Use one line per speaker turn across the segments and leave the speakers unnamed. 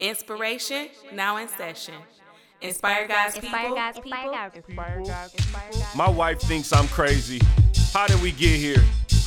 Inspiration now in session. Inspire God's people.
Inspire
people.
Inspire God's people.
My wife thinks I'm crazy. How did we get here?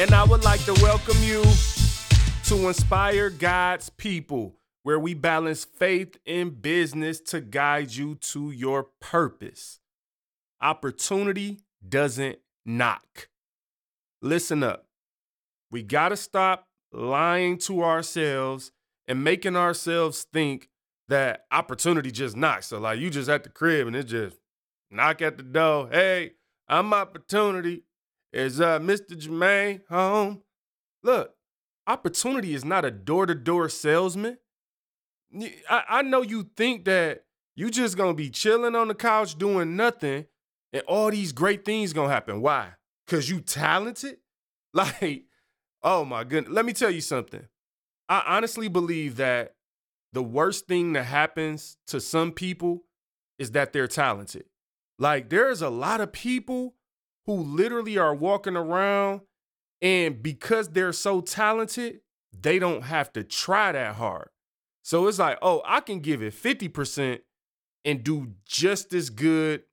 and I would like to welcome you to Inspire God's People, where we balance faith and business to guide you to your purpose. Opportunity doesn't knock. Listen up. We got to stop lying to ourselves and making ourselves think that opportunity just knocks. So, like, you just at the crib and it just knock at the door. Hey, I'm opportunity. Is uh Mr. Jermaine home? Look, opportunity is not a door-to-door salesman. I know you think that you just gonna be chilling on the couch doing nothing and all these great things gonna happen. Why? Cause you talented? Like, oh my goodness. Let me tell you something. I honestly believe that the worst thing that happens to some people is that they're talented. Like there's a lot of people who literally are walking around and because they're so talented, they don't have to try that hard. So it's like, oh, I can give it 50% and do just as good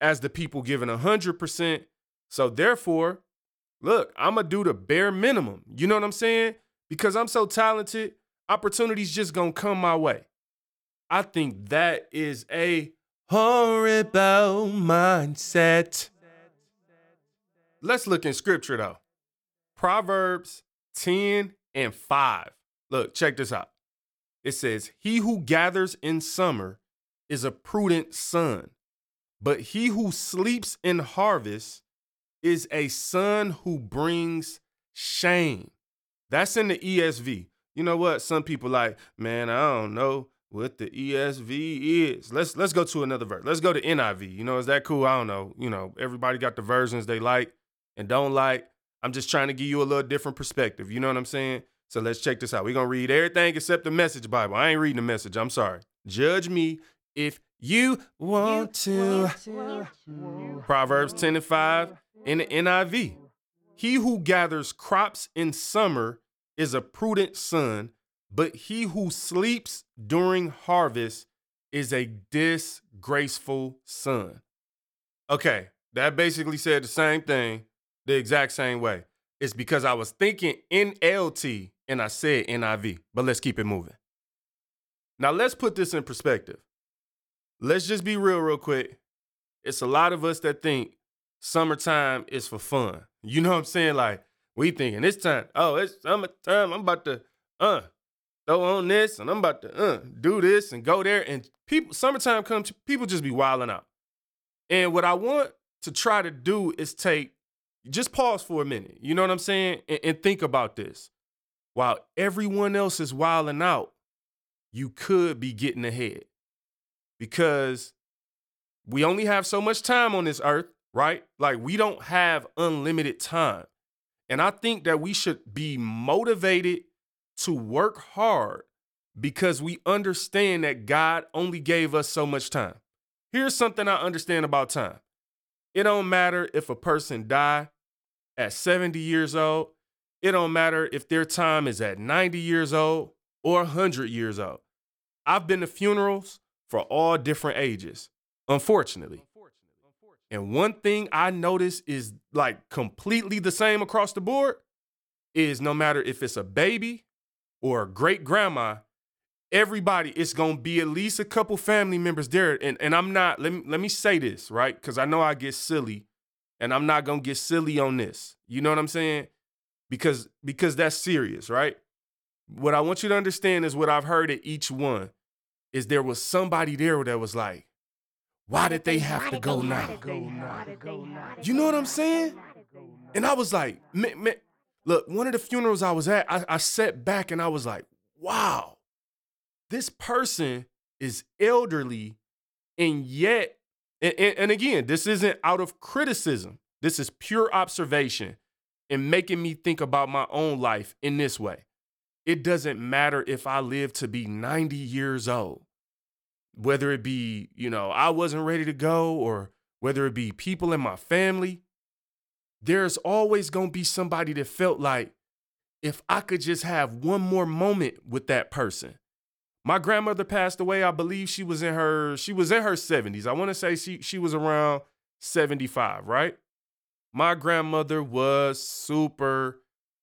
as the people giving 100%. So therefore, look, I'm going to do the bare minimum. You know what I'm saying? Because I'm so talented, opportunities just going to come my way. I think that is a horrible mindset. Let's look in scripture though. Proverbs 10 and 5. Look, check this out. It says, He who gathers in summer is a prudent son, but he who sleeps in harvest is a son who brings shame. That's in the ESV. You know what? Some people like, man, I don't know what the ESV is. Let's let's go to another verse. Let's go to NIV. You know, is that cool? I don't know. You know, everybody got the versions they like and don't like. I'm just trying to give you a little different perspective. You know what I'm saying? So let's check this out. We're gonna read everything except the message Bible. I ain't reading the message. I'm sorry. Judge me if you want to. Proverbs 10 and 5 in the NIV. He who gathers crops in summer is a prudent son, but he who sleeps during harvest is a disgraceful son. Okay, that basically said the same thing the exact same way. It's because I was thinking NLT and I said NIV, but let's keep it moving. Now, let's put this in perspective. Let's just be real, real quick. It's a lot of us that think summertime is for fun. You know what I'm saying? Like, we thinking it's time, oh, it's summertime. I'm about to, uh, throw on this and I'm about to, uh, do this and go there. And people, summertime comes, people just be wilding out. And what I want to try to do is take, just pause for a minute. You know what I'm saying? And, and think about this. While everyone else is wilding out, you could be getting ahead because we only have so much time on this earth, right? Like we don't have unlimited time. And I think that we should be motivated to work hard because we understand that God only gave us so much time. Here's something I understand about time. It don't matter if a person die at 70 years old. It don't matter if their time is at 90 years old or 100 years old. I've been to funerals for all different ages, unfortunately. And one thing I notice is like completely the same across the board is no matter if it's a baby or a great grandma, everybody, it's gonna be at least a couple family members there. And, and I'm not, let me, let me say this, right? Because I know I get silly and I'm not gonna get silly on this. You know what I'm saying? Because because that's serious, right? What I want you to understand is what I've heard at each one is there was somebody there that was like, why did they have to go now? You know what I'm saying? And I was like, man, man, look, one of the funerals I was at, I, I sat back and I was like, wow, this person is elderly and yet and, and, and again, this isn't out of criticism. This is pure observation and making me think about my own life in this way. It doesn't matter if I live to be 90 years old, whether it be, you know, I wasn't ready to go or whether it be people in my family. There's always going to be somebody that felt like if I could just have one more moment with that person. My grandmother passed away. I believe she was in her she was in her 70s. I want to say she she was around 75, right? My grandmother was super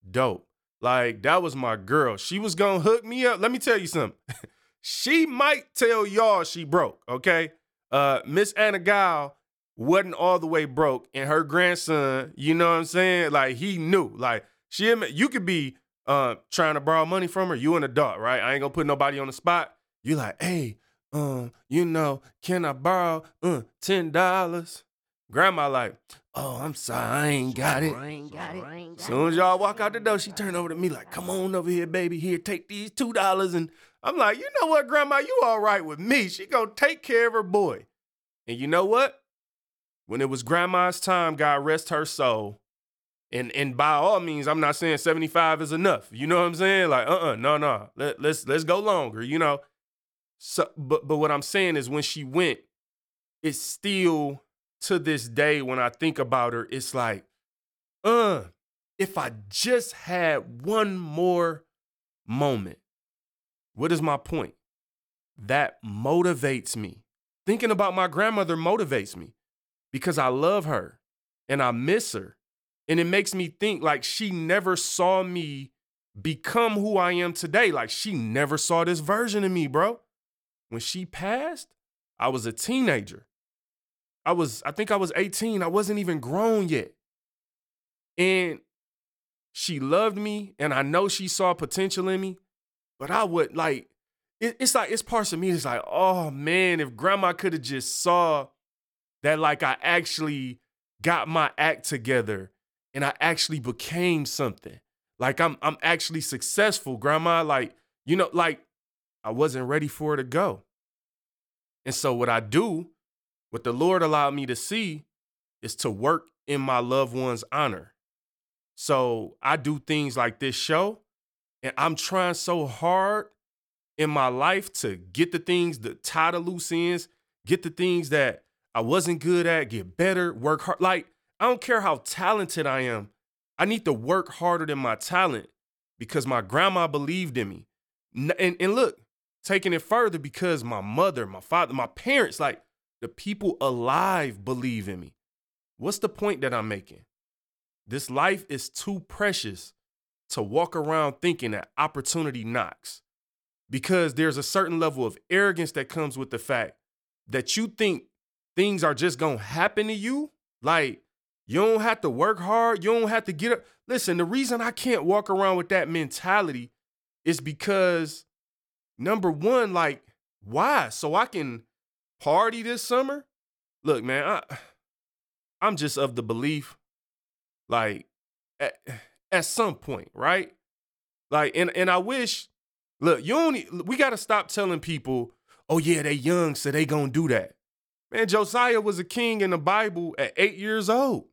dope. Like that was my girl. She was gonna hook me up. Let me tell you something. she might tell y'all she broke. Okay, uh, Miss Anna Gal wasn't all the way broke, and her grandson, you know what I'm saying? Like he knew. Like she, you could be uh trying to borrow money from her. You an adult, right? I ain't gonna put nobody on the spot. You like, hey, um, you know, can I borrow uh ten dollars? Grandma like, oh, I'm sorry, I ain't got it. Soon as y'all walk out the door, she turned over to me like, come on over here, baby. Here, take these two dollars. And I'm like, you know what, Grandma, you all right with me. She gonna take care of her boy. And you know what? When it was Grandma's time, God rest her soul. And and by all means, I'm not saying 75 is enough. You know what I'm saying? Like, uh-uh, no, no. Let, let's let's go longer, you know. So but but what I'm saying is when she went, it's still to this day, when I think about her, it's like, uh, if I just had one more moment, what is my point? That motivates me. Thinking about my grandmother motivates me because I love her and I miss her. And it makes me think like she never saw me become who I am today. Like she never saw this version of me, bro. When she passed, I was a teenager. I was, I think I was 18. I wasn't even grown yet. And she loved me, and I know she saw potential in me, but I would like, it, it's like, it's parts of me It's like, oh man, if grandma could have just saw that, like, I actually got my act together and I actually became something. Like I'm I'm actually successful, grandma. Like, you know, like I wasn't ready for it to go. And so what I do what the Lord allowed me to see is to work in my loved one's honor. So I do things like this show, and I'm trying so hard in my life to get the things, the tie the loose ends, get the things that I wasn't good at, get better, work hard. Like, I don't care how talented I am. I need to work harder than my talent because my grandma believed in me. And, and look, taking it further because my mother, my father, my parents, like, the people alive believe in me. What's the point that I'm making? This life is too precious to walk around thinking that opportunity knocks because there's a certain level of arrogance that comes with the fact that you think things are just to happen to you. Like, you don't have to work hard. You don't have to get up. Listen, the reason I can't walk around with that mentality is because, number one, like, why? So I can party this summer? Look, man, I I'm just of the belief, like at, at some point, right? Like, and and I wish, look, you only we gotta stop telling people, oh yeah, they young, so they gonna do that. Man, Josiah was a king in the Bible at eight years old.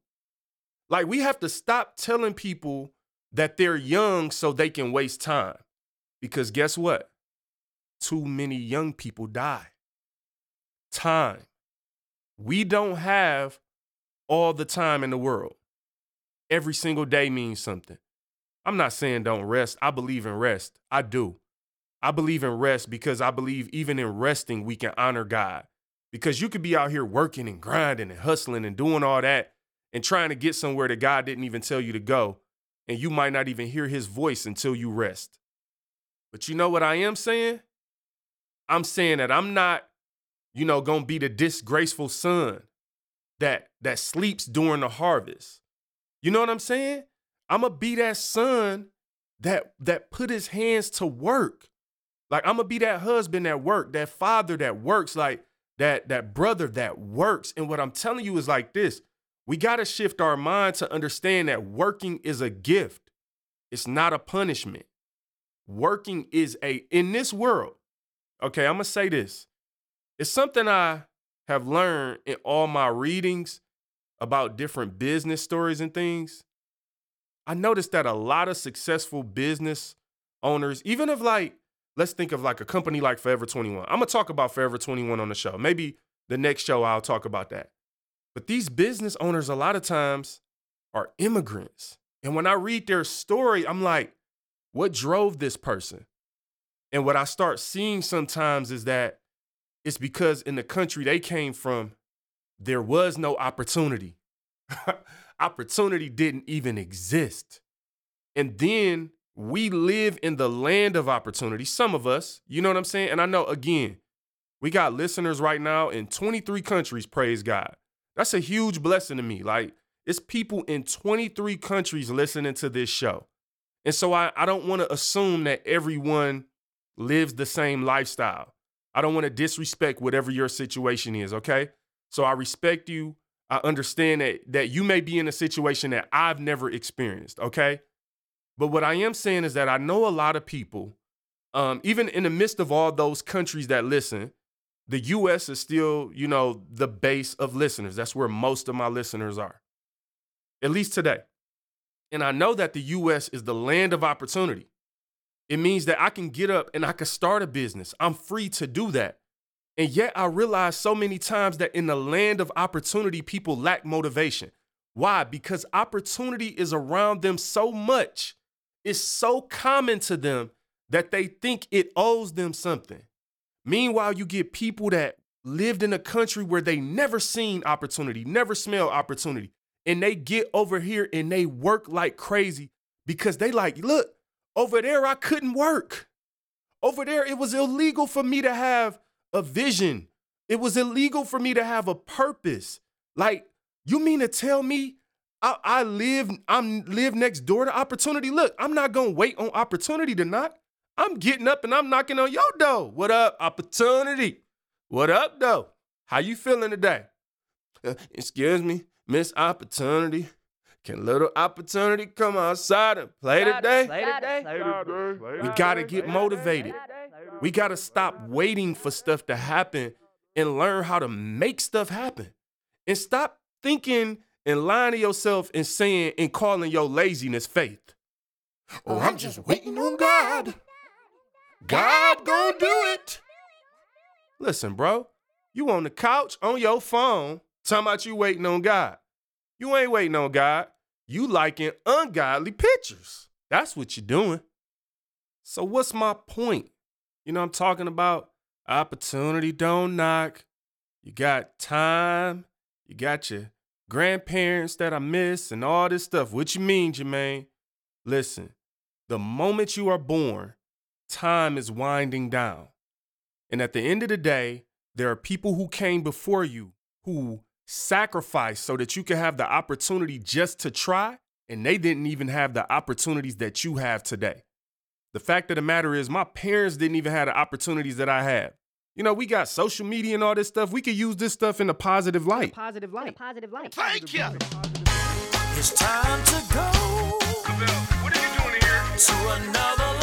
Like, we have to stop telling people that they're young so they can waste time. Because guess what? Too many young people die time. We don't have all the time in the world. Every single day means something. I'm not saying don't rest. I believe in rest. I do. I believe in rest because I believe even in resting, we can honor God. Because you could be out here working and grinding and hustling and doing all that and trying to get somewhere that God didn't even tell you to go. And you might not even hear his voice until you rest. But you know what I am saying? I'm saying that I'm not you know, gonna be the disgraceful son that that sleeps during the harvest. You know what I'm saying? I'm gonna be that son that that put his hands to work. Like I'm gonna be that husband that work, that father that works, like that that brother that works. And what I'm telling you is like this: we gotta shift our mind to understand that working is a gift. It's not a punishment. Working is a in this world Okay, I'm gonna say this. It's something I have learned in all my readings about different business stories and things. I noticed that a lot of successful business owners, even of like, let's think of like a company like Forever 21. I'm gonna talk about Forever 21 on the show. Maybe the next show I'll talk about that. But these business owners, a lot of times, are immigrants. And when I read their story, I'm like, what drove this person? And what I start seeing sometimes is that it's because in the country they came from, there was no opportunity. opportunity didn't even exist. And then we live in the land of opportunity, some of us, you know what I'm saying? And I know, again, we got listeners right now in 23 countries, praise God. That's a huge blessing to me. Like, it's people in 23 countries listening to this show. And so I, I don't want to assume that everyone lives the same lifestyle. I don't want to disrespect whatever your situation is, okay? So I respect you. I understand that that you may be in a situation that I've never experienced, okay? But what I am saying is that I know a lot of people, um, even in the midst of all those countries that listen, the US is still, you know, the base of listeners. That's where most of my listeners are, at least today. And I know that the US is the land of opportunity. It means that I can get up and I can start a business. I'm free to do that. And yet I realize so many times that in the land of opportunity, people lack motivation. Why? Because opportunity is around them so much, it's so common to them that they think it owes them something. Meanwhile, you get people that lived in a country where they never seen opportunity, never smell opportunity, and they get over here and they work like crazy because they like, look, over there I couldn't work. Over there it was illegal for me to have a vision. It was illegal for me to have a purpose. Like, you mean to tell me I, I live I'm live next door to opportunity? Look, I'm not gonna wait on opportunity to knock. I'm getting up and I'm knocking on your door. What up, opportunity? What up, though? How you feeling today? Uh, excuse me, Miss Opportunity. Can little opportunity come outside and play today?
Play today.
We gotta get motivated. We gotta stop waiting for stuff to happen and learn how to make stuff happen. And stop thinking and lying to yourself and saying and calling your laziness faith. Oh, I'm just waiting on God. God gonna do it. Listen, bro, you on the couch on your phone talking about you waiting on God. You ain't waiting on God. You liking ungodly pictures. That's what you're doing. So what's my point? You know I'm talking about? Opportunity don't knock. You got time. You got your grandparents that I miss and all this stuff. What you mean, Jermaine? Listen, the moment you are born, time is winding down. And at the end of the day, there are people who came before you who sacrificed so that you could have the opportunity just to try, and they didn't even have the opportunities that you have today. The fact of the matter is, my parents didn't even have the opportunities that I have. You know, we got social media and all this stuff. We could use this stuff in a positive light.
Positive light. Positive light.
Thank you.
It's time to go
What are you doing here?
to another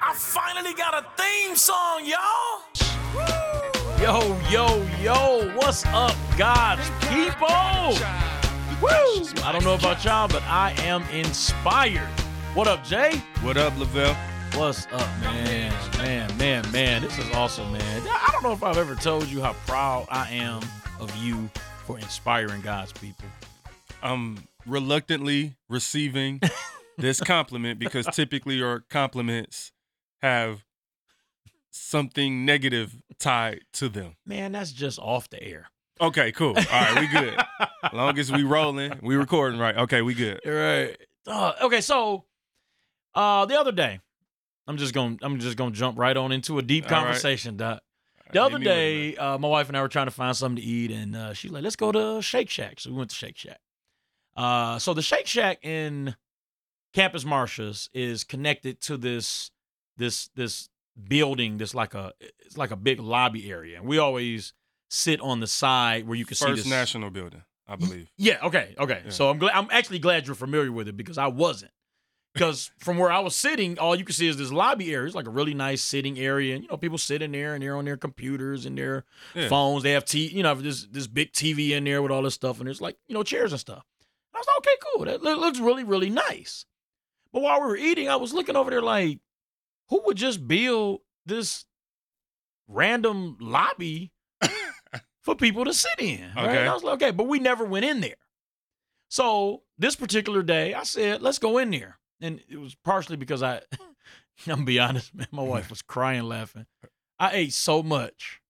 I
finally got a theme song, y'all.
Yo, yo, yo, what's up, God's people? Woo! I don't know about y'all, but I am inspired. What up, Jay?
What up, Lavelle?
What's up, man? Man, man, man, this is awesome, man. I don't know if I've ever told you how proud I am of you for inspiring God's people.
I'm reluctantly receiving this compliment because typically your compliments have something negative tied to them.
Man, that's just off the air.
Okay, cool. All right, we good. As long as we rolling, we recording right. Okay, we good.
Right. Uh, okay, so uh the other day, I'm just gonna I'm just gonna jump right on into a deep
All right.
conversation, Doc. The other
me with it,
day, uh, my wife and I were trying to find something to eat, and uh, she's like, "Let's go to Shake Shack." So we went to Shake Shack. Uh, so the Shake Shack in Campus Martius is connected to this this this building. This like a it's like a big lobby area, and we always sit on the side where you can see this
National Building, I believe.
Yeah. Okay. Okay.
Yeah.
So I'm glad. I'm actually glad you're familiar with it because I wasn't. Because from where I was sitting, all you can see is this lobby area. It's like a really nice sitting area, and you know people sit in there and they're on their computers and their
Yeah.
phones. They have t, you know, this this big TV in there with all this stuff, and there's like you know chairs and stuff. I was like, okay, cool. That looks really really nice. But while we were eating, I was looking over there like, who would just build this random lobby for people to sit in? Right?
Okay.
And I was like, okay, but we never went in there. So this particular day, I said, let's go in there. And it was partially because I, I'm gonna be honest, man, my wife was crying laughing. I ate so much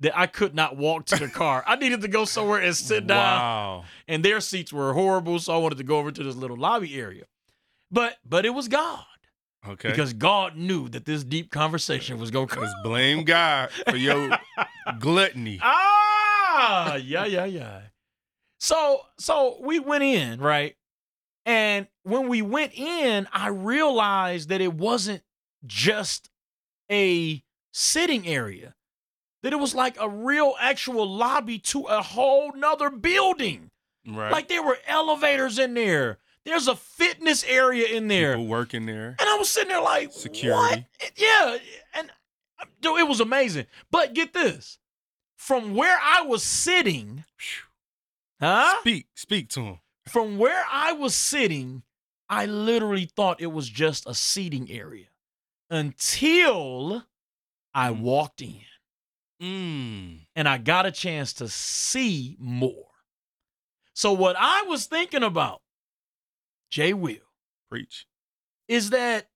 that I could not walk to the car. I needed to go somewhere and sit down
Wow.
and their seats were horrible, so I wanted to go over to this little lobby area. But but it was God
Okay.
because God knew that this deep conversation was going to
Let's
come.
blame God for your gluttony.
ah, yeah, yeah, yeah. So so we went in right, and when we went in, I realized that it wasn't just a sitting area, that it was like a real actual lobby to a whole nother building.
Right.
Like there were elevators in there. There's a fitness area in there.
People working there.
And I was sitting there like,
Security.
What? Yeah. And uh, dude, it was amazing. But get this. From where I was sitting, huh?
Speak. Speak to him.
From where I was sitting, I literally thought it was just a seating area until I
Mm.
walked in
Mm.
and I got a chance to see more. So, what I was thinking about, Jay Will,
Preach.
is that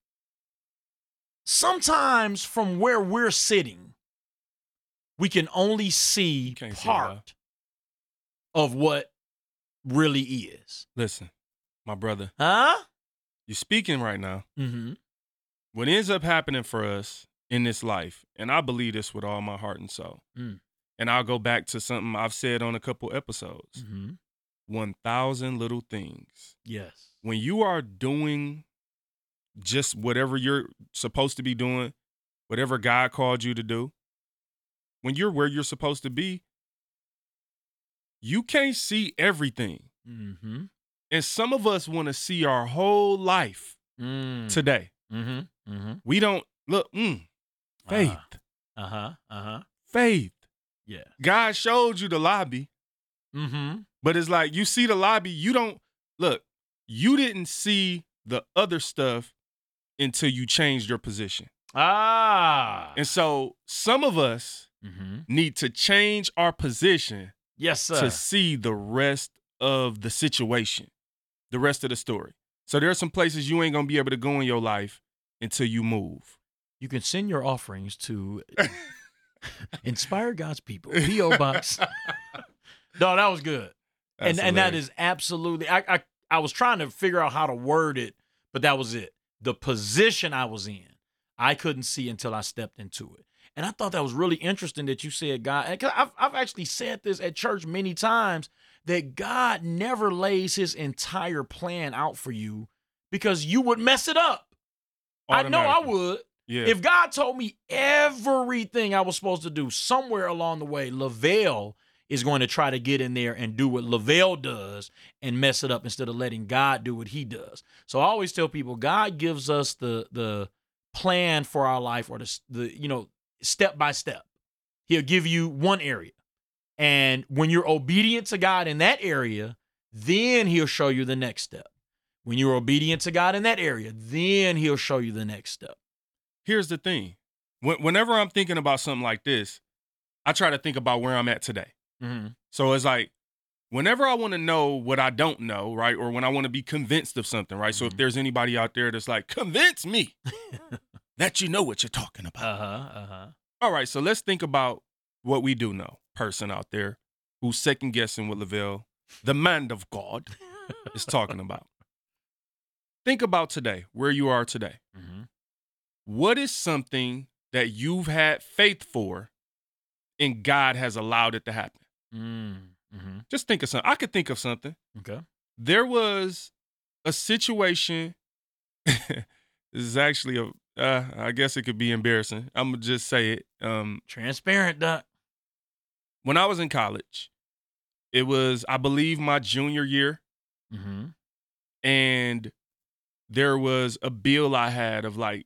sometimes from where we're sitting, we can only see
Can't see
part of what really is.
Listen, my brother,
Huh?
you're speaking right now.
Mm-hmm.
What ends up happening for us in this life, and I believe this with all my heart and soul.
Mm.
And I'll go back to something I've said on a couple episodes.
Mm-hmm.
1,000 little things.
Yes.
When you are doing just whatever you're supposed to be doing, whatever God called you to do, when you're where you're supposed to be, you can't see everything.
Mm-hmm.
And some of us want to see our whole life
Mm.
today.
Mm-hmm. Mm-hmm.
We don't look, mm, faith,
Uh-huh. Uh-huh.
faith.
Yeah.
God showed you the lobby,
Mm-hmm.
But it's like you see the lobby, you don't look, you didn't see the other stuff until you changed your position.
Ah.
And so some of us
Mm-hmm.
need to change our position
Yes, sir.
to see the rest of the situation, the rest of the story. So there are some places you ain't gonna be able to go in your life until you move.
You can send your offerings to Inspire God's People, P.O. Box. no, that was good. And and that is absolutely I, I I was trying to figure out how to word it, but that was it. The position I was in, I couldn't see until I stepped into it. And I thought that was really interesting that you said God. and 'cause I've I've actually said this at church many times that God never lays His entire plan out for you because you would mess it up. I know I would.
Yeah.
If God told me everything I was supposed to do, somewhere along the way, Lavelle is going to try to get in there and do what Lavelle does and mess it up instead of letting God do what he does. So I always tell people God gives us the the plan for our life or the the you know step by step. He'll give you one area. And when you're obedient to God in that area, then he'll show you the next step. When you're obedient to God in that area, then he'll show you the next step.
Here's the thing. Whenever I'm thinking about something like this, I try to think about where I'm at today.
Mm-hmm.
So it's like whenever I want to know what I don't know, right? Or when I want to be convinced of something, right? So if
Mhm.
there's anybody out there that's like, convince me that you know what you're talking about.
Uh huh. Uh huh.
All right, so let's think about what we do know. Person out there who's second guessing what Lavelle, the man of God, is talking about. Think about today, where you are today.
Mm-hmm.
What is something that you've had faith for and God has allowed it to happen?
Mm-hmm.
Just think of something. I could think of something.
Okay.
There was a situation. this is actually a. Uh, I guess it could be embarrassing. I'm gonna just say it. Um,
Transparent, Doc.
when I was in college, it was I believe my junior year,
Mm-hmm.
and there was a bill I had of like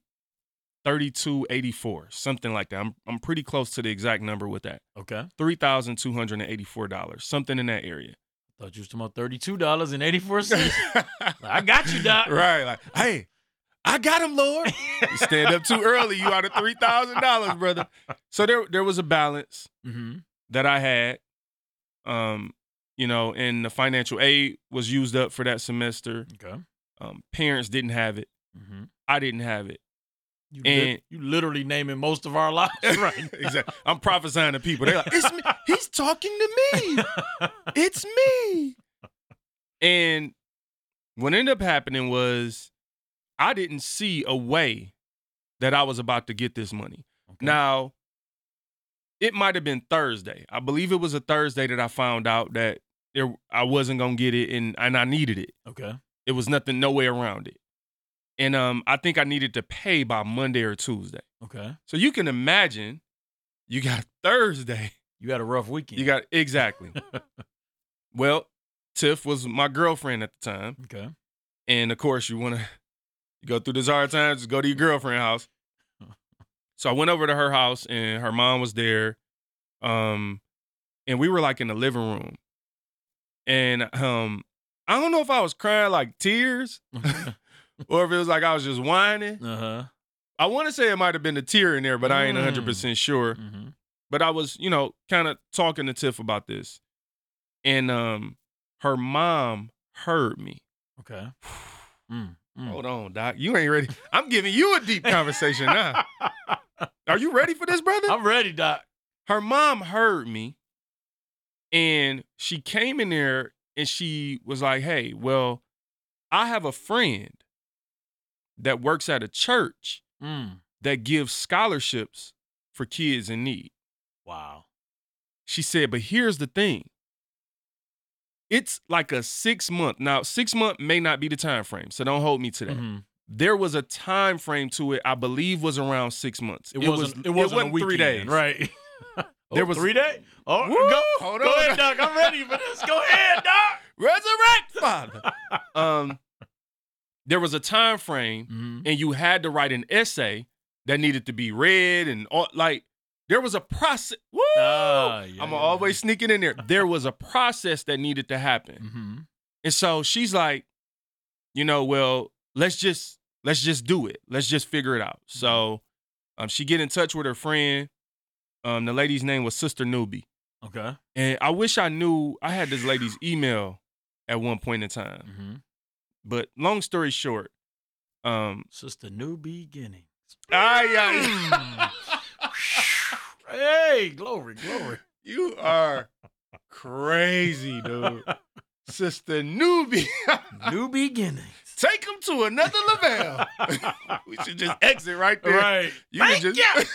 thirty two eighty four, something like that. I'm I'm pretty close to the exact number with that.
Okay.
Three thousand two hundred and eighty four dollars, something in that area.
Thought you was talking about thirty-two dollars and eighty-four cents. I got you, Doc.
right, like, hey, I got him, Lord. you stand up too early, you out of three thousand dollars, brother. So there there was a balance
Mm-hmm.
that I had. Um, you know, and the financial aid was used up for that semester.
Okay.
Um, parents didn't have it.
Mm-hmm.
I didn't have it.
You,
And-
lit- you literally naming most of our lives right.
exactly. I'm prophesying to people. They're like, it's me. He's talking to me. It's me. And what ended up happening was I didn't see a way that I was about to get this money.
Okay.
Now, it might have been Thursday. I believe it was a Thursday that I found out that there I wasn't gonna get it and, and I needed it.
Okay.
It was nothing, no way around it. And um, I think I needed to pay by Monday or Tuesday.
Okay.
So you can imagine you got Thursday.
You had a rough weekend.
You got exactly. well, Tiff was my girlfriend at the time.
okay.
And of course, you want to go through this hard times, just go to your girlfriend's house. So I went over to her house and her mom was there. Um, and we were like in the living room. And um, I don't know if I was crying like tears or if it was like I was just whining.
uh huh.
I want to say it might have been a tear in there, but I ain't
Mm.
100% sure.
Mm-hmm.
But I was, you know, kind of talking to Tiff about this. And um, her mom heard me.
Okay. Mm. Mm.
Hold on, Doc. You ain't ready. I'm giving you a deep conversation now. Are you ready for this, brother?
I'm ready, Doc.
Her mom heard me and she came in there and she was like, Hey, well, I have a friend that works at a church
Mm.
that gives scholarships for kids in need.
Wow.
She said, but here's the thing. It's like a six month. Now, six month may not be the time frame, so don't hold me to that.
Mhm.
There was a time frame to it. I believe was around six months.
It, wasn't. It wasn't, a
three
weekend,
days.
right?
There
Oh,
was-
three days. Oh,
Woo!
go,
Hold
go
on.
ahead, Doc. I'm ready for this. Go ahead, Doc.
Resurrect, Father. um, there was a time frame,
Mm-hmm.
and you had to write an essay that needed to be read, and all, like there was a process. Woo!
Ah, yeah,
I'm
yeah,
always sneaking in there. There was a process that needed to happen.
Mm-hmm.
And so she's like, you know, well, let's just let's just do it. Let's just figure it out. So um, she get in touch with her friend. Um, the lady's name was Sister Newbie.
Okay.
And I wish I knew I had this lady's email at one point in time. But long story short, um,
Sister New Beginnings.
ay, ay,
hey, glory, glory.
you are crazy, dude. Sister Newbie,
New beginnings.
take him to another level. we should just exit right there.
Right.
You can just.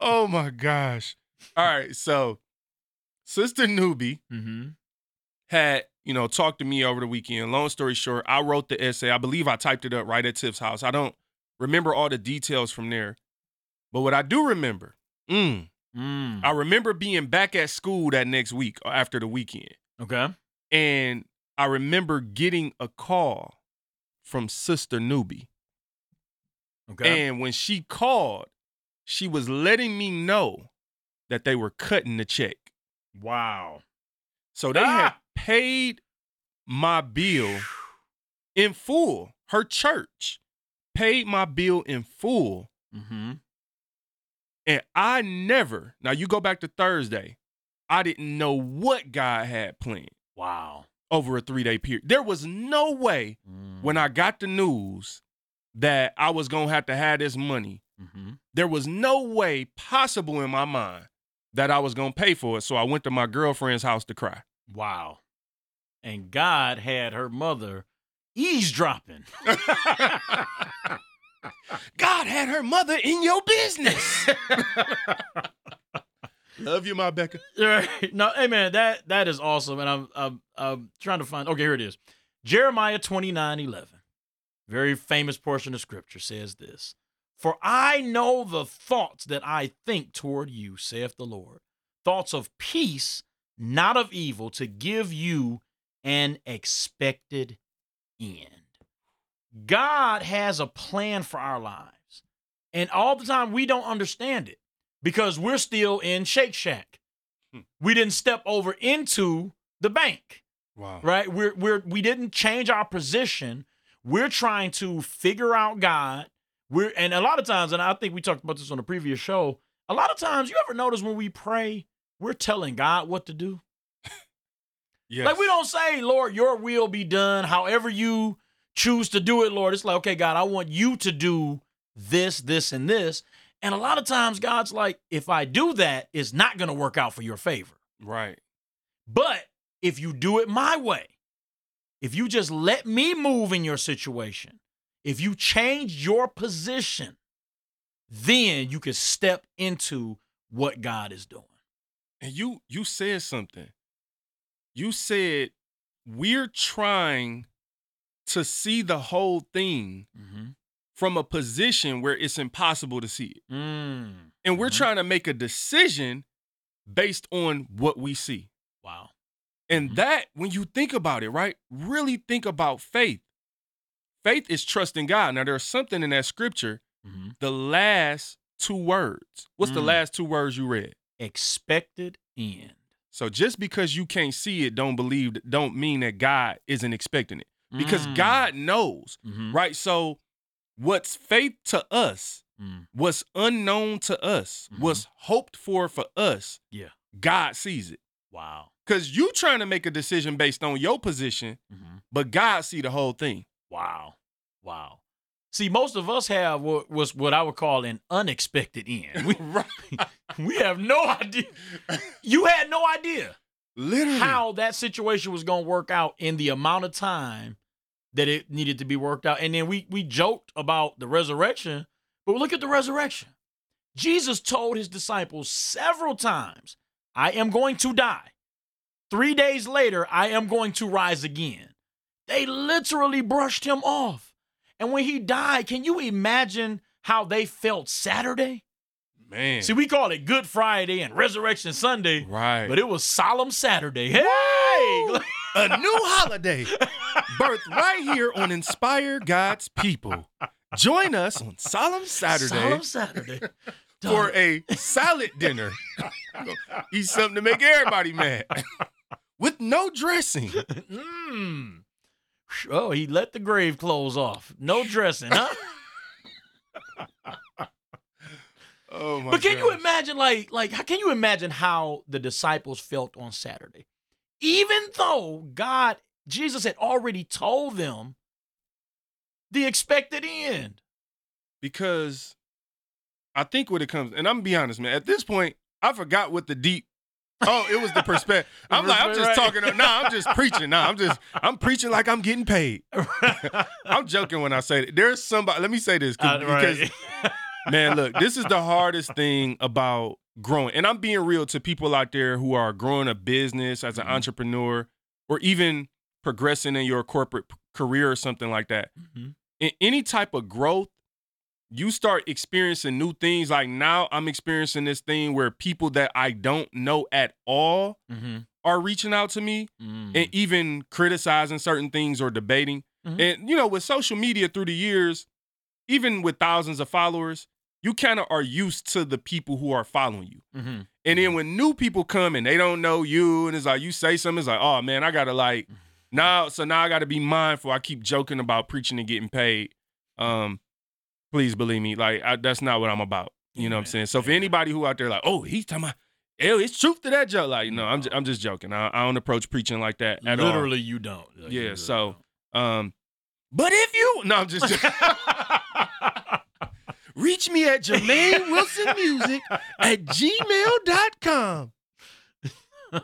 oh my gosh! All right, so Sister Newbie
Mm-hmm.
had you know talked to me over the weekend. Long story short, I wrote the essay. I believe I typed it up right at Tiff's house. I don't remember all the details from there, but what I do remember, mm,
Mm.
I remember being back at school that next week after the weekend,
Okay.
and I remember getting a call from Sister Newbie.
Okay.
And when she called, she was letting me know that they were cutting the check.
wow.
So they had
Ah!
Paid my bill in full. Her church paid my bill in full.
Mm-hmm.
And I never, now you go back to Thursday, I didn't know what God had planned
Wow.
over a three day period. There was no way when I got the news that I was going to have to have this money
Mm-hmm.
there was no way possible in my mind that I was gonna pay for it. So I went to my girlfriend's house to cry.
Wow. And God had her mother eavesdropping.
God had her mother in your business. Love you, my Becca.
Right. No, hey man, that that is awesome. And I'm I'm I'm trying to find okay, here it is. Jeremiah 29, 11. Very famous portion of scripture says this. For I know the thoughts that I think toward you, saith the Lord. Thoughts of peace, not of evil, to give you an expected end. God has a plan for our lives. And all the time we don't understand it because we're still in Shake Shack.
Hmm.
We didn't step over into the bank
Wow.
right? We're we're we didn't change our position. We're trying to figure out God. We're and a lot of times, and I think we talked about this on the previous show. A lot of times, you ever notice when we pray, we're telling God what to do.
Yes.
Like we don't say, Lord, your will be done. However you choose to do it, Lord. It's like, okay, God, I want you to do this, this, and this. And a lot of times, God's like, if I do that, it's not going to work out for your favor.
Right.
But if you do it my way, if you just let me move in your situation, if you change your position, then you can step into what God is doing.
And you you said something. You said we're trying to see the whole thing
Mm-hmm.
from a position where it's impossible to see it.
Mm.
And we're
Mhm.
trying to make a decision based on what we see.
Wow.
And
Mhm.
that, when you think about it, right, really think about faith. Faith is trusting God. Now, there's something in that scripture,
Mm-hmm.
the last two words. What's the
Mm.
last two words you read?
Expected end.
So just because you can't see it, don't believe, don't mean that God isn't expecting it. Because
Mm.
God knows,
Mhm.
right? So what's faith to us,
Mm.
what's unknown to us,
Mhm.
what's hoped for for us,
Yeah.
God sees it.
Wow.
Cause you trying to make a decision based on your position,
Mm-hmm.
but God see the whole thing.
Wow. Wow. See, most of us have what was what I would call an unexpected end. We,
right.
we have no idea. You had no idea
Literally.
how that situation was going to work out in the amount of time that it needed to be worked out. And then we we joked about the resurrection, but look at the resurrection. Jesus told his disciples several times, "I am going to die. 3 days later, I am going to rise again." They literally brushed him off. And when he died, can you imagine how they felt Saturday?
Man.
See, we call it Good Friday and Resurrection Sunday,
right.
but it was Solemn Saturday. Hey!
a new holiday birthed right here on Inspire God's People. Join us on Solemn Saturday
Solemn Saturday.
for a salad dinner. Eat something to make everybody mad. With no dressing.
mm. Oh, he let the grave clothes off. No dressing, huh?
Oh my
but can you imagine, like, like, how can you imagine how the disciples felt on Saturday? Even though God, Jesus had already told them the expected end.
Because I think what it comes, and I'm gonna be honest, man. At this point, I forgot what the deep. Oh, it was the perspective. I'm like, I'm just
Right.
talking. Nah, I'm just preaching. Nah, I'm just, I'm preaching like I'm getting paid. I'm joking when I say that. There's somebody. Let me say this
Uh, right.
because man, look, this is the hardest thing about growing. And I'm being real to people out there who are growing a business as an
Mhm.
entrepreneur or even progressing in your corporate career or something like that.
Mhm.
In any type of growth, you start experiencing new things. Like now, I'm experiencing this thing where people that I don't know at all
Mhm.
are reaching out to me
Mm.
and even criticizing certain things or debating.
Mhm.
And you know, with social media through the years, even with thousands of followers, you kind of are used to the people who are following you.
Mhm.
And then when new people come and they don't know you, and it's like you say something, it's like, oh man, I gotta like now. So now I gotta be mindful. I keep joking about preaching and getting paid. Um, please believe me, like I, that's not what I'm about. You know what I'm saying? So for anybody who out there like, oh, he's talking about, oh, it's truth to that joke. Like, no, I'm just, I'm just joking. I, I don't approach preaching like that at all.
Literally, you don't. Like, you
Yeah,
really
so- Um, but if you no, I'm just reach me at Jermaine Wilson Music at gmail.com.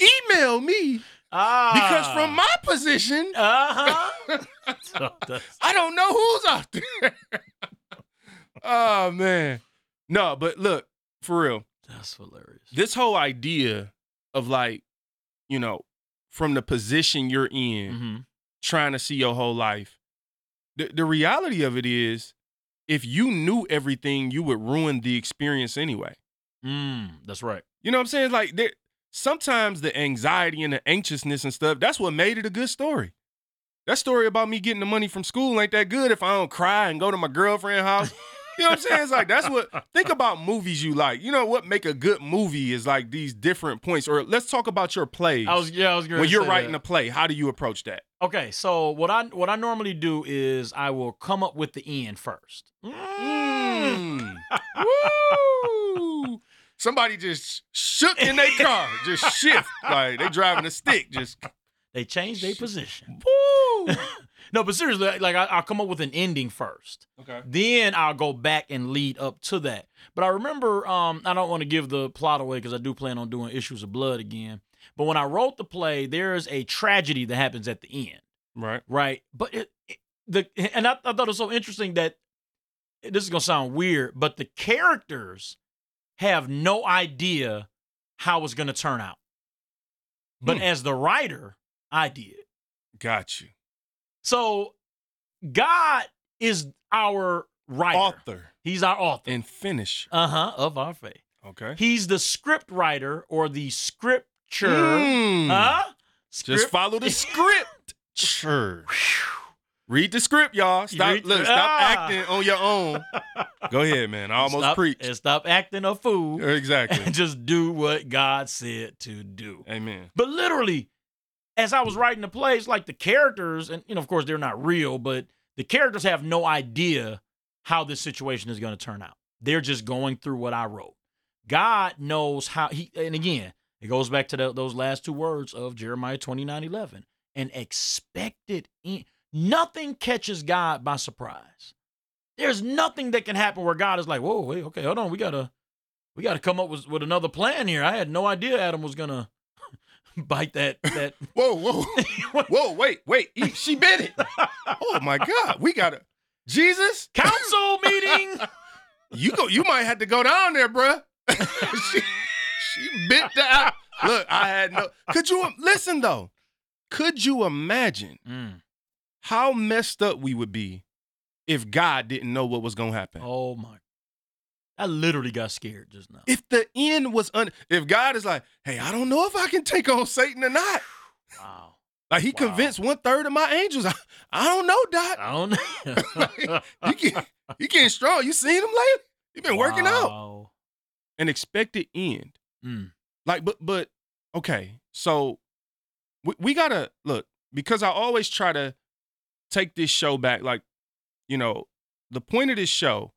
Email me
ah,
because from my position,
uh-huh.
I don't know who's out there. oh man. No, but look, for real,
that's hilarious.
this whole idea of like, you know, from the position you're in,
Mhm.
trying to see your whole life. The, the reality of it is if you knew everything, you would ruin the experience anyway.
Mm, that's right.
You know what I'm saying? Like there sometimes the anxiety and the anxiousness and stuff, that's what made it a good story. That story about me getting the money from school ain't that good if I don't cry and go to my girlfriend's house. You know what I'm saying? It's like that's what think about movies you like. You know what make a good movie is like these different points. Or let's talk about your plays.
I was yeah, I was gonna say
when you're writing
that.
a play, how do you approach that?
Okay, so what I what I normally do is I will come up with the end first.
Mm. Woo! Somebody just shook in their car, just shift like they driving a stick, just
They change their position.
woo.
No, but seriously, like I, I'll come up with an ending first.
Okay.
Then I'll go back and lead up to that. But I remember, um, I don't want to give the plot away because I do plan on doing Issues of Blood again. But when I wrote the play, there is a tragedy that happens at the end,
Right.
right? But it, it- the and I, I thought it was so interesting that this is gonna sound weird, but the characters have no idea how it's gonna turn out. But
Hmm.
as the writer, I did.
Got you.
So God is our writer.
Author
He's our author.
and finish.
Uh huh. Of our faith.
Okay.
He's the script writer or the scripture.
Mm.
Huh?
Just follow the script. Sure. Read the script, y'all. Stop. look, stop
Ah.
acting on your own. Go ahead, man. I almost
stop,
preached.
And stop acting a fool
Exactly.
and just do what God said to do.
Amen.
But literally, as I was writing the plays, like the characters, and you know, of course, they're not real, but the characters have no idea how this situation is going to turn out. They're just going through what I wrote. God knows how he, and again, it goes back to the, those last two words of Jeremiah 29 11. An expected end. Nothing catches God by surprise. There's nothing that can happen where God is like, whoa, wait, okay, hold on. We gotta we gotta come up with, with another plan here. I had no idea Adam was gonna bite that that
Whoa, whoa, whoa! Wait, wait. He- She bit it. Oh my God, we gotta. Jesus,
council meeting.
you go. You might have to go down there, bruh. she, she bit that. Look, I had no. Could you listen though? Could you imagine
Mm.
How messed up we would be if God didn't know what was gonna happen?
Oh my. I literally got scared just now.
If the end was un, if God is like, hey, I don't know if I can take on Satan or not.
Wow.
Like he
Wow.
convinced one third of my angels. I, I don't know, Doc.
I don't know.
You get he getting strong. You seen him lately? He been working out. An expected end.
Mm.
Like, but but okay. So we, we gotta look because I always try to take this show back. Like, you know, the point of this show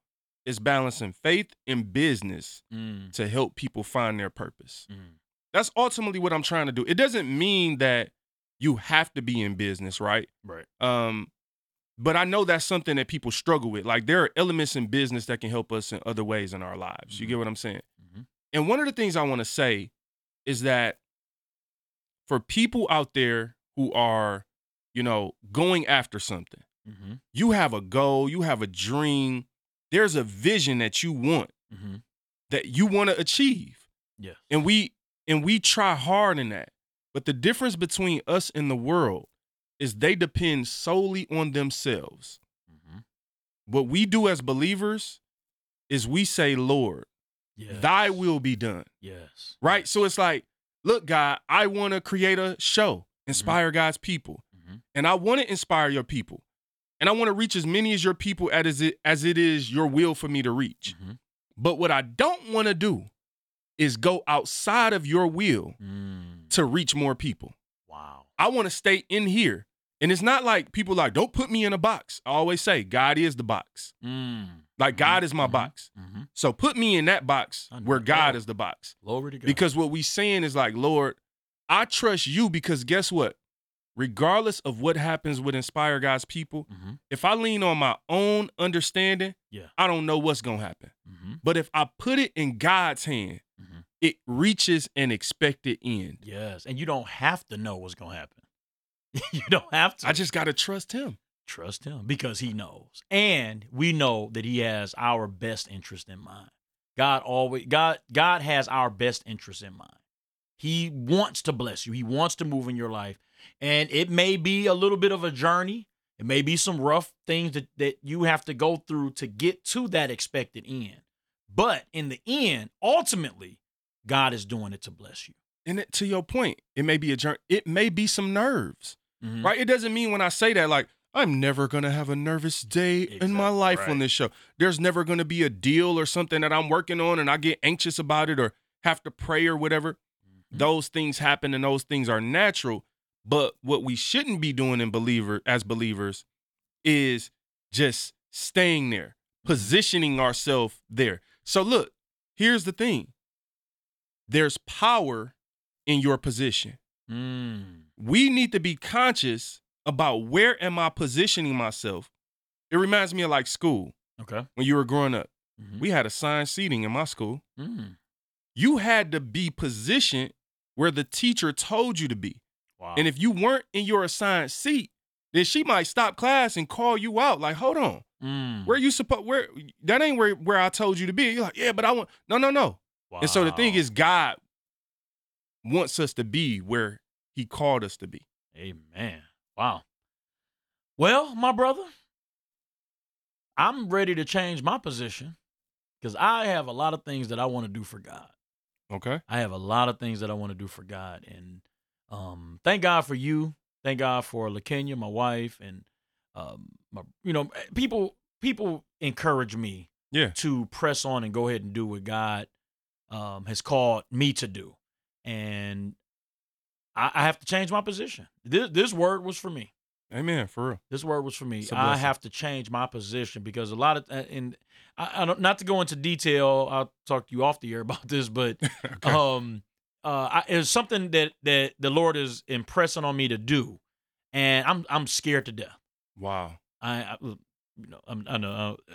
is balancing faith and business
Mm.
to help people find their purpose.
Mm.
That's ultimately what I'm trying to do. It doesn't mean that you have to be in business, right?
Right.
Um, but I know that's something that people struggle with. Like there are elements in business that can help us in other ways in our lives. You
Mhm.
get what I'm saying?
Mhm.
And one of the things I want to say is that for people out there who are, you know, going after something,
Mm-hmm.
you have a goal, you have a dream, there's a vision that you want
Mm-hmm.
that you want to achieve
Yes.
and we and we try hard in that but the difference between us and the world is they depend solely on themselves
Mm-hmm.
what we do as believers is we say lord
Yes.
thy will be done
Yes.
right so it's like look god i want to create a show inspire god's people
Mhm.
and i want to inspire your people and i want to reach as many as your people as it as it is your will for me to reach
Mhm.
but what i don't want to do is go outside of your will
Mm.
to reach more people.
Wow.
I want to stay in here. And it's not like people like, don't put me in a box. I always say, God is the box.
Mm.
Like, God is my
Mhm.
box.
Mm-hmm.
So put me in that box where God is the box.
Glory to God.
Because what we saying is like, Lord, I trust you because guess what? Regardless of what happens with Inspire God's people,
Mm-hmm.
if I lean on my own understanding,
Yeah.
I don't know what's going to happen.
Mm-hmm.
But if I put it in God's hand,
Mhm.
it reaches an expected end.
Yes. And you don't have to know what's gonna happen. you don't have to.
I just got to trust him.
trust him because he knows. And we know that he has our best interest in mind. God always God God has our best interest in mind. He wants to bless you. He wants to move in your life. And it may be a little bit of a journey. It may be some rough things that, that you have to go through to get to that expected end. But in the end, ultimately, God is doing it to bless you.
And it, to your point, it may be a journey. It may be some nerves,
Mhm.
right? It doesn't mean when I say that, like, I'm never going to have a nervous day in my life
right.
on this show. There's never going to be a deal or something that I'm working on and I get anxious about it or have to pray or whatever.
Mm-hmm.
Those things happen and those things are natural. But what we shouldn't be doing in believer as believers is just staying there, positioning ourselves there. So look, here's the thing. There's power in your position.
Mm.
We need to be conscious about where am I positioning myself. It reminds me of like school
Okay.
when you were growing up.
Mhm.
We had assigned seating in my school.
Mm.
You had to be positioned where the teacher told you to be.
Wow.
And if you weren't in your assigned seat, then she might stop class and call you out. Like, hold on,
Mm.
where you supposed where that ain't where where I told you to be. You're like, yeah, but I want no, no, no. And so the thing is, God wants us to be where He called us to be.
Amen. Wow. Well, my brother, I'm ready to change my position because I have a lot of things that I want to do for God.
Okay.
I have a lot of things that I want to do for God. And um, thank God for you. Thank God for LaKenya, my wife, and um, my, you know, people people encourage me
Yeah.
to press on and go ahead and do what God um, has called me to do. And I, I have to change my position. This, this word was for me.
Amen. For real.
This word was for me. I have to change my position because a lot of uh, and I, I don't not to go into detail. I'll talk to you off the air about this, but
Okay.
um, uh, I, something that that the Lord is impressing on me to do, and I'm I'm scared to death.
wow.
I, I you know I'm I know uh,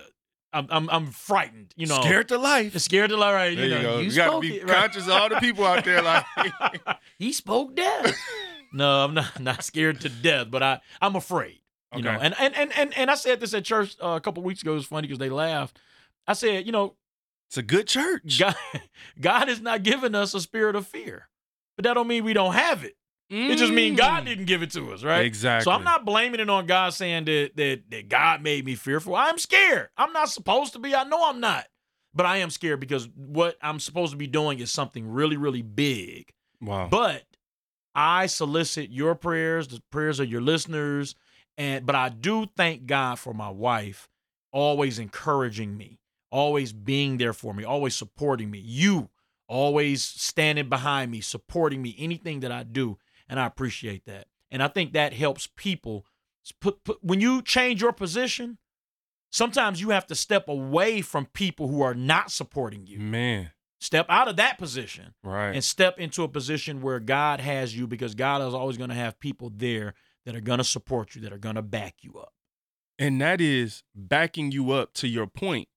I'm I'm I'm frightened. You know,
Scared to life.
scared to life, Right?
There
you
you,
know,
go. You,
you
got to be
it, right?
conscious of all the people out there. Like,
he spoke death. no, I'm not not scared to death, but I I'm afraid. You know, and and and and and I said this at church uh, a couple weeks ago. It was funny because they laughed. I said, you know,
it's a good church.
God, God is not giving us a spirit of fear, but that don't mean we don't have it. It just means God
Mm.
didn't give it to us, right?
Exactly.
So I'm not blaming it on God saying that that that God made me fearful. I'm scared. I'm not supposed to be. I know I'm not. But I am scared because what I'm supposed to be doing is something really, really big.
Wow.
But I solicit your prayers, the prayers of your listeners, and but I do thank God for my wife always encouraging me, always being there for me, always supporting me. You always standing behind me, supporting me, anything that I do, and I appreciate that. And I think that helps people put, put when you change your position, sometimes you have to step away from people who are not supporting you.
Man.
Step out of that position
Right.
and step into a position where God has you because God is always going to have people there that are going to support you, that are going to back you up.
and that is backing you up to your point,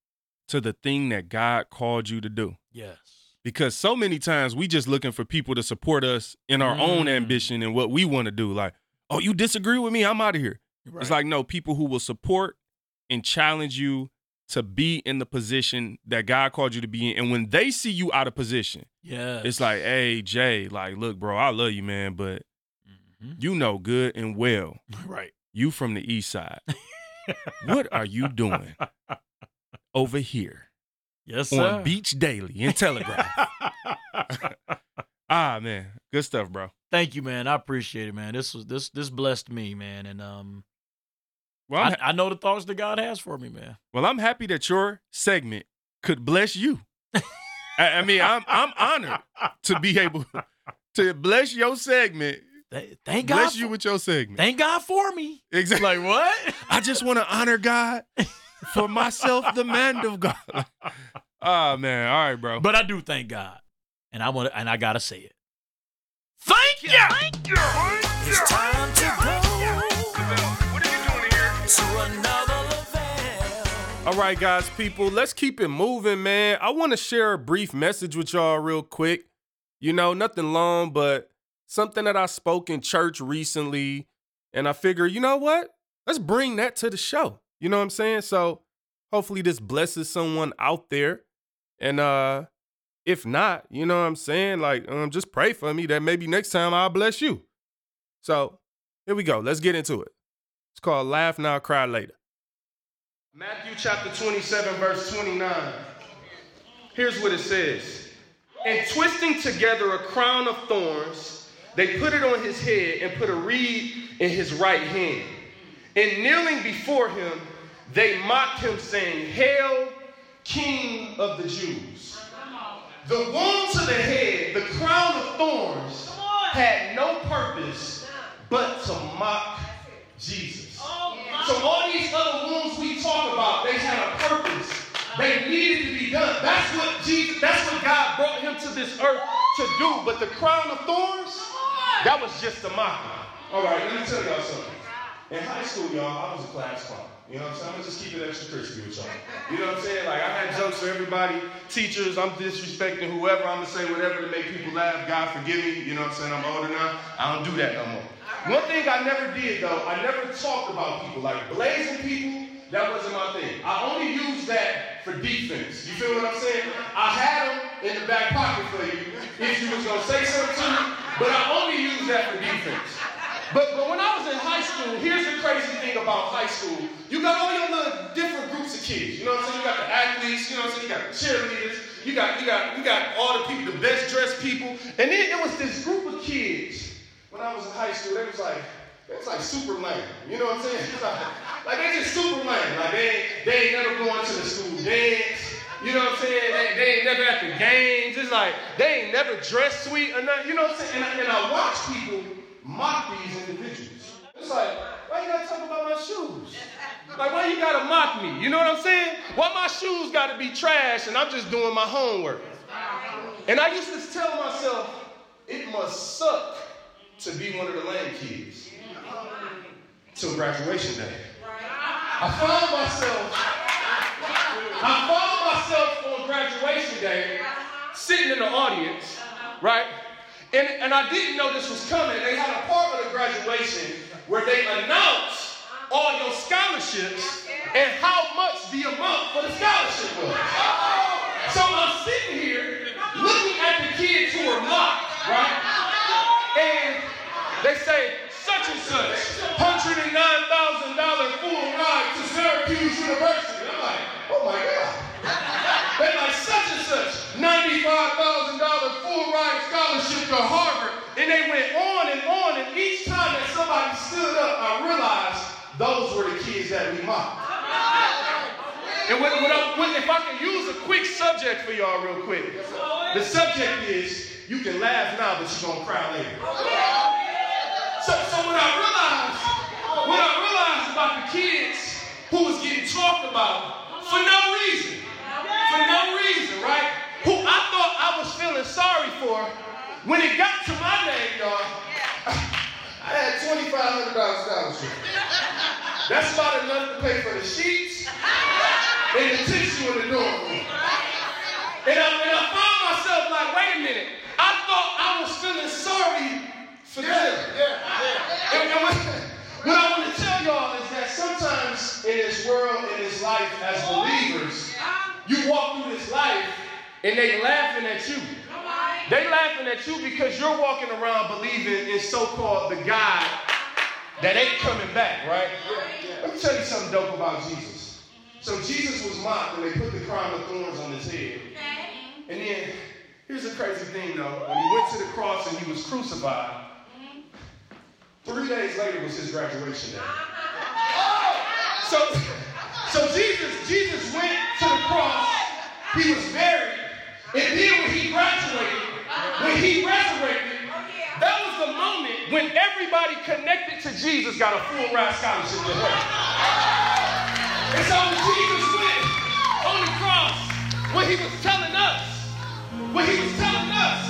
to the thing that God called you to do.
Yes.
Because so many times we just looking for people to support us in our own
Mm.
ambition and what we want to do. Like, oh, you disagree with me? I'm out of here. It's like, no, people who will support and challenge you to be in the position that God called you to be in. And when they see you out of position,
yeah,
it's like, hey, Jay, like, look, bro, I love you, man, but
Mhm.
you know good and well,
right.
you from the east side. what are you doing over here
Yes, sir.
on Beech Daly and Telegraph? ah, man, good stuff, bro.
Thank you, man. I appreciate it, man. This was this this blessed me, man, and um,
Well, I'm,
I, I know the thoughts that God has for me, man.
well, I'm happy that your segment could bless you. I, I mean, I'm I'm honored to be able to bless your segment.
Thank God.
Bless
for,
you with your segment.
thank God for me.
exactly.
Like what?
I just want to honor God for myself, the man of God. Ah, man. All right, bro.
But I do thank God, and I want and I gotta say it. Thank you. Thank you.
It's time to go to another level.
All right, guys, people, let's keep it moving, man. I want to share a brief message with y'all real quick. You know, nothing long, but something that I spoke in church recently. And I figure, you know what? Let's bring that to the show. You know what I'm saying? So hopefully this blesses someone out there. And uh if not, you know what I'm saying? Like, um, just pray for me that maybe next time I'll bless you. So here we go. Let's get into it. It's called Laugh Now, Cry Later. Matthew chapter 27, verse 29. Here's what it says. And twisting together a crown of thorns, they put it on his head and put a reed in his right hand. And kneeling before him, they mocked him, saying, Hail, King of the Jews. The wound to the head, the crown of thorns, had no purpose but to mock Jesus. So all these other wounds we talk about, they had a purpose. They needed to be done. That's what Jesus, that's what God brought him to this earth to do. But the crown of thorns, that was just a mockery. All right, let me tell y'all something. In high school, y'all, I was a class clown. You know what I'm saying? I'm gonna just keep it extra crispy with y'all. You know what I'm saying? Like I had jokes for everybody, teachers, I'm disrespecting whoever, I'm gonna say whatever to make people laugh. God forgive me. You know what I'm saying? I'm older now. I don't do that no more. One thing I never did though, I never talked about people, like blazing people, that wasn't my thing. I only used that for defense. You feel what I'm saying? I had them in the back pocket for you if you was gonna say something to me, but I only used that for defense. But, but when I was in high school, here's the crazy thing about high school. You got all your little different groups of kids. You know what I'm saying? You got the athletes, you know what I'm saying? You got the cheerleaders, you got, you got, you got all the people, the best dressed people. And then it was this group of kids when I was in high school, they was like, was like super lame. You know what I'm saying? Like, like they just super lame. Like they they ain't never going to the school dance. You know what I'm saying? They, they ain't never at the games. It's like they ain't never dressed sweet or nothing. You know what I'm saying? And I, and I watch people mock these individuals. It's like, why you gotta talk about my shoes? Like, why you gotta mock me? You know what I'm saying? Why my shoes gotta be trash and I'm just doing my homework? And I used to tell myself, it must suck to be one of the lame kids till graduation day. I found myself, I found myself on graduation day sitting in the audience, right? And, and I didn't know this was coming. They had a part of the graduation where they announced all your scholarships and how much the amount for the scholarship was. So I'm sitting here looking at the kids who are mocked, right? And they say, such and such, $109,000 full ride to Syracuse University. I'm like, oh my God. They're like, such and such, $95,000 full ride scholarship to Harvard. And they went on and on. And each time that somebody stood up, I realized those were the kids that we mocked. And what, what if I can use a quick subject for y'all real quick. The subject is, you can laugh now, but you're going to cry later. So, so what I realized, what I realized about the kids who was getting talked about for no reason, for no reason, right? Who I thought I was feeling sorry for, when it got to my name, y'all, I had $2,500 scholarship. That's about enough to pay for the sheets and the tissue in the dorm room. And I, and I found myself like, wait a minute, I thought I was feeling sorry for them. And, and what, what I want to tell y'all is that sometimes in this world, in this life, as believers, you walk through this life and they laughing at you. They laughing at you because you're walking around believing in so-called the God that ain't coming back, right? Let me tell you something dope about Jesus. So Jesus was mocked and they put the crown of thorns on his head. And then, here's the crazy thing though. When he went to the cross and he was crucified, three days later was his graduation day. So, so Jesus, Jesus went to the cross, he was buried, and then when he graduated, when he resurrected, oh, that was the moment when everybody connected to Jesus got a full ride scholarship to heaven. And so when Jesus went on the cross, what he was telling us, what he was telling us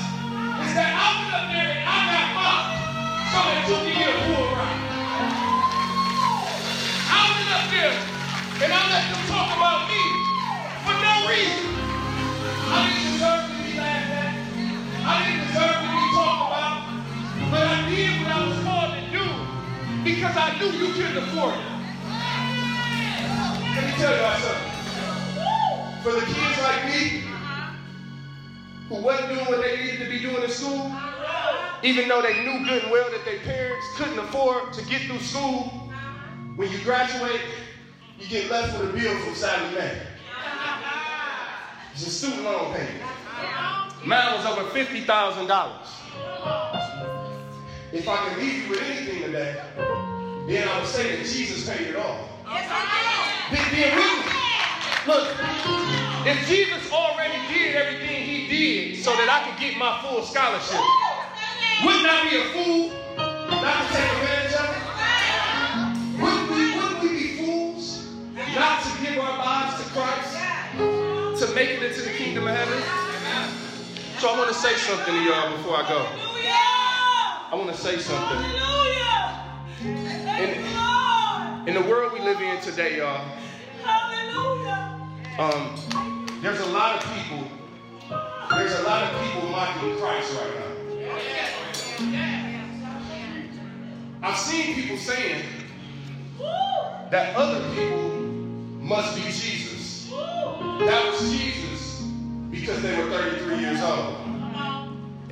is that I went up there and I got mocked so that you can get a full ride. I went up there and I let them talk about me for no reason. I didn't deserve I didn't deserve to be talked about. But I did what I was called to do because I knew you couldn't afford it. Let me tell y'all something. For the kids like me, who wasn't doing what they needed to be doing in school, even though they knew good and well that their parents couldn't afford to get through school, when you graduate, you get left with a bill from Sallie Mae. It's a student loan payment. Mine was over $50,000. If I can leave you with anything today, then I would say that Jesus paid it all. Be- Being with me. Look, if Jesus already did everything he did so that I could get my full scholarship, wouldn't I be a fool not to take advantage of it? Wouldn't we, wouldn't we be fools not to give our lives to Christ to make it into the kingdom of heaven? So I want to say something to y'all before I go. I want to say something. In, in the world we live in today, y'all, um, there's a lot of people, there's a lot of people mocking Christ right now. I've seen people saying that other people must be Jesus. That was Jesus because they were 33 years old.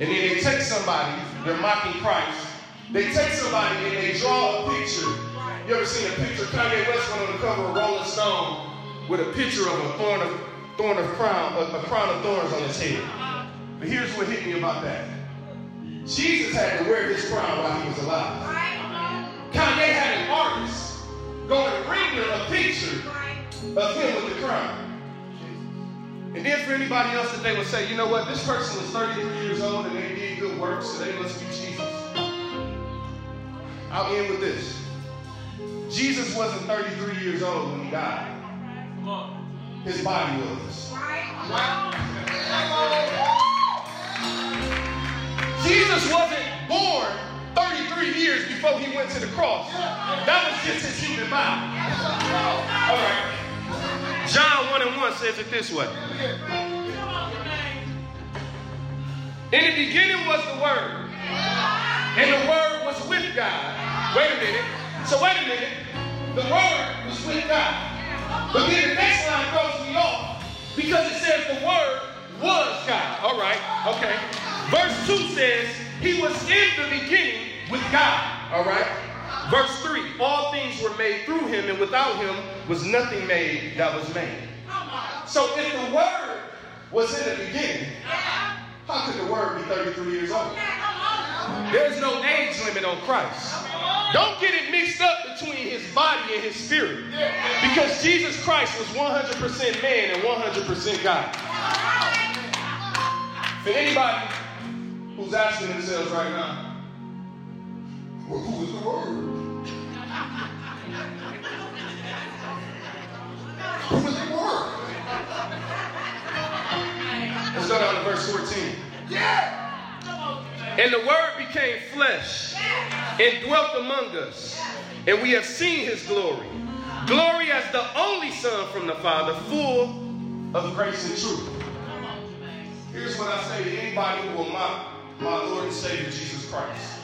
And then they take somebody, they're mocking Christ. They take somebody and they draw a picture. You ever seen a picture? Kanye West went on the cover of Rolling Stone with a picture of a thorn of thorn of crown, a, a crown of thorns on his head. But here's what hit me about that. Jesus had to wear his crown while he was alive. Kanye had an artist go and render a picture of him with the crown. And then for anybody else that they would say, you know what, this person was 33 years old and they did good work, so they must be Jesus. I'll end with this. Jesus wasn't 33 years old when he died. His body was. Jesus wasn't born 33 years before he went to the cross. That was just his human body. All right. John 1 and 1 says it this way. In the beginning was the Word, and the Word was with God. Wait a minute. So wait a minute. The Word was with God. But then the next line throws me off because it says the Word was God. All right. Okay. Verse 2 says, He was in the beginning with God. All right. Verse 3 All things were made through him, and without him was nothing made that was made. So if the word was in the beginning, how could the word be 33 years old? There's no age limit on Christ. Don't get it mixed up between his body and his spirit. Because Jesus Christ was 100% man and 100% God. For anybody who's asking themselves right now, well, who is the word? Who is the word? Let's go down to verse 14. Yeah! And the word became flesh and dwelt among us, and we have seen his glory. Glory as the only Son from the Father, full of grace and truth. Here's what I say to anybody who will mock my Lord and Savior Jesus Christ.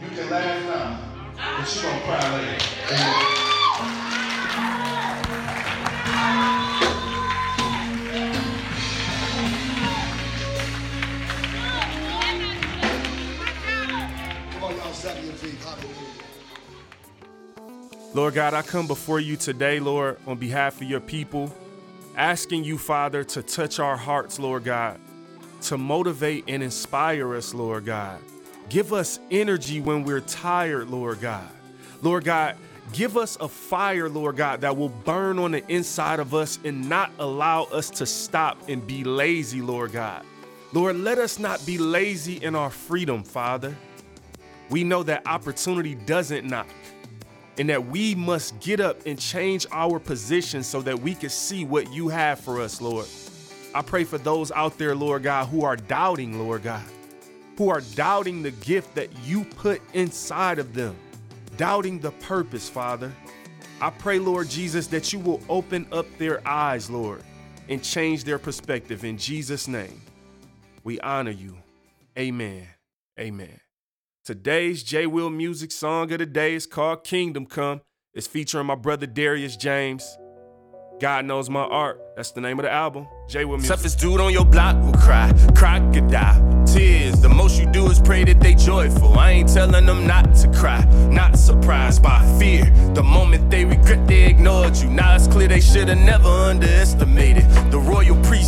You can laugh now, but you're going to cry later. Amen. Lord God, I come before you today, Lord, on behalf of your people, asking you, Father, to touch our hearts, Lord God, to motivate and inspire us, Lord God. Give us energy when we're tired, Lord God. Lord God, give us a fire, Lord God, that will burn on the inside of us and not allow us to stop and be lazy, Lord God. Lord, let us not be lazy in our freedom, Father. We know that opportunity doesn't knock and that we must get up and change our position so that we can see what you have for us, Lord. I pray for those out there, Lord God, who are doubting, Lord God, who are doubting the gift that you put inside of them, doubting the purpose, Father. I pray, Lord Jesus, that you will open up their eyes, Lord, and change their perspective. In Jesus' name, we honor you. Amen. Amen. Today's J Will Music song of the day is called Kingdom Come. It's featuring my brother Darius James. God knows my art. That's the name of the album. J Will Music.
Toughest dude on your block will cry, crocodile, tears. The most you do is
pray that they joyful. I ain't telling them not to cry, not surprised by fear. The moment they regret they ignored you. Now it's clear they should've never underestimated the royal priesthood,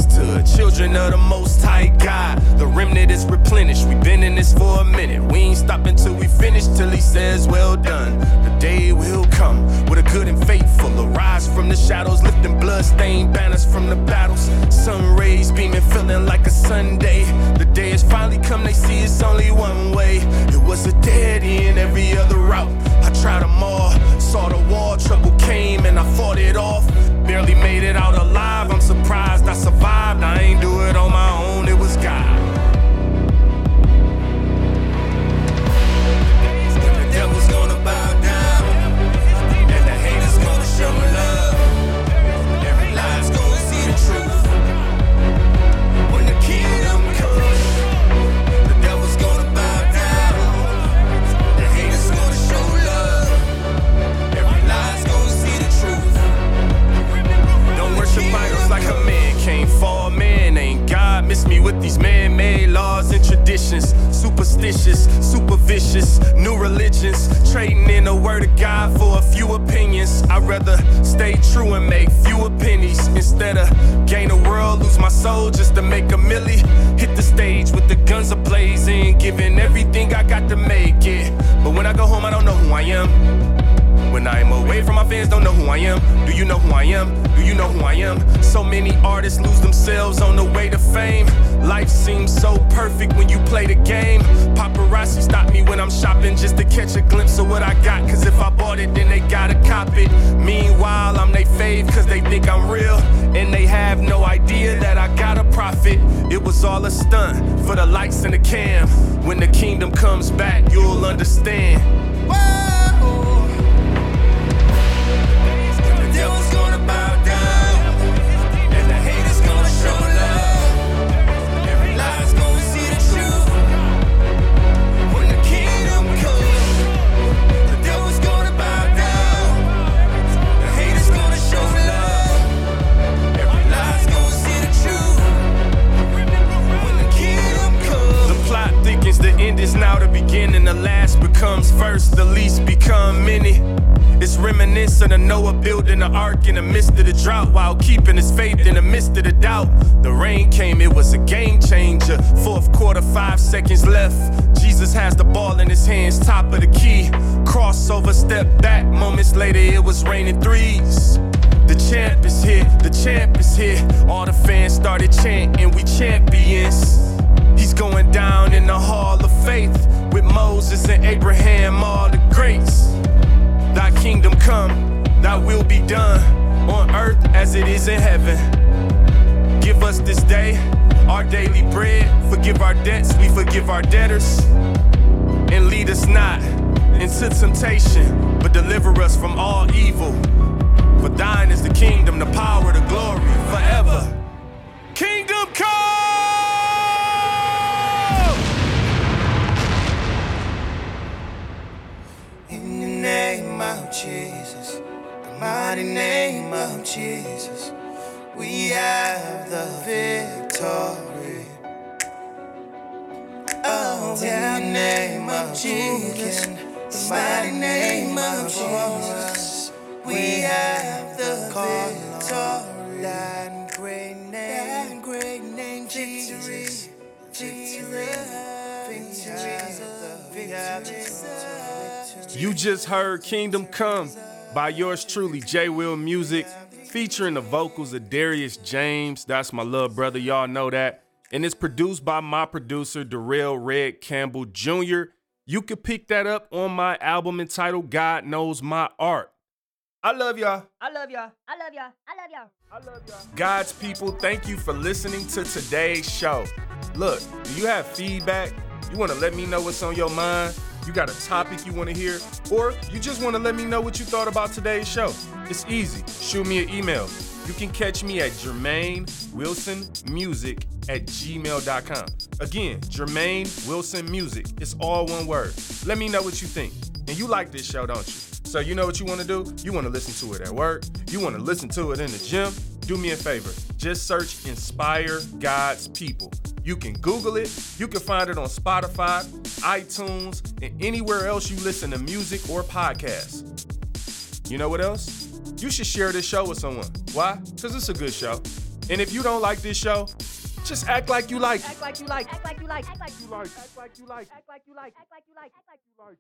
children of the most high God. The remnant is replenished. We've been in this for a minute. We ain't stopping till we finish, till he says, Well done. The day will come with a good and faithful. Arise from the shadows, lifting blood-stained banners from the battles. Sun rays beaming, feeling like a Sunday. The day has finally come, they see it's only one way. It was a dead end, every other route. I tried them all, saw the wall, trouble came, and I fought it off. Barely made it out alive, I'm surprised I survived. I ain't do it on my own, it was God. Me with these man-made laws and traditions. Superstitious, super vicious, new religions. Trading in the word of God for a few opinions. I'd rather stay true and make fewer pennies instead of gain the world, lose my soul just to make a milli. Hit the stage with the guns ablazing, giving everything I got to make it. But when I go home, I don't know who I am. When I'm away from my fans, don't know who I am. Do you know who I am? Do you know who I am? So many artists lose themselves on the way to fame. Life seems so perfect when you play the game. Paparazzi stop me when I'm shopping just to catch a glimpse of what I got. Cause if I bought it, then they gotta cop it. Meanwhile, I'm they fave cause they think I'm real. And they have no idea that I got a profit. It was all a stunt for the lights and the cam. When the kingdom comes back, you'll understand. Whoa. End is now the beginning. The last becomes first. The least become many. It's reminiscent of Noah building the ark in the midst of the drought while keeping his faith in the midst of the doubt. The rain came, it was a game changer. Fourth quarter, five seconds left. Jesus has the ball in his hands, top of the key. Crossover, step back. Moments later, it was raining threes. The champ is here, the champ is here. All the fans started chanting, we champions. He's going down in the hall of faith with Moses and Abraham, all the greats. Thy kingdom come, thy will be done on earth as it is in heaven. Give us this day our daily bread. Forgive our debts, we forgive our debtors. And lead us not into temptation, but deliver us from all evil. For thine is the kingdom, the power, the glory forever. Kingdom
name of Jesus, the mighty name of Jesus, we have the victory. Oh, in the name of Jesus, the mighty name of Jesus, we have the victory.
You just heard Kingdom Come by yours truly, J Will Music, featuring the vocals of Darius James. That's my little brother, y'all know that. And it's produced by my producer, Darrell Red Campbell Jr. You can pick that up on my album entitled God Knows My Art. I love y'all.
I love y'all. I love y'all. I love y'all.
God's people, thank you for listening to today's show. Look, do you have feedback? You want to let me know what's on your mind? You got a topic you want to hear? Or you just want to let me know what you thought about today's show? It's easy. Shoot me an email. You can catch me at Jermaine Wilson Music at gmail.com. Again, Jermaine Wilson Music. It's all one word. Let me know what you think. And you like this show, don't you? So you know what you want to do? You want to listen to it at work. You want to listen to it in the gym. Do me a favor. Just search Inspire God's People. You can Google it. You can find it on Spotify, iTunes, and anywhere else you listen to music or podcasts. You know what else? You should share this show with someone. Why? Because it's a good show. And if you don't like this show, just act like you like it.
Act like you like. Act like you like. Act like you like. Act like you like. Act like you like. Act like you like. Act like you like.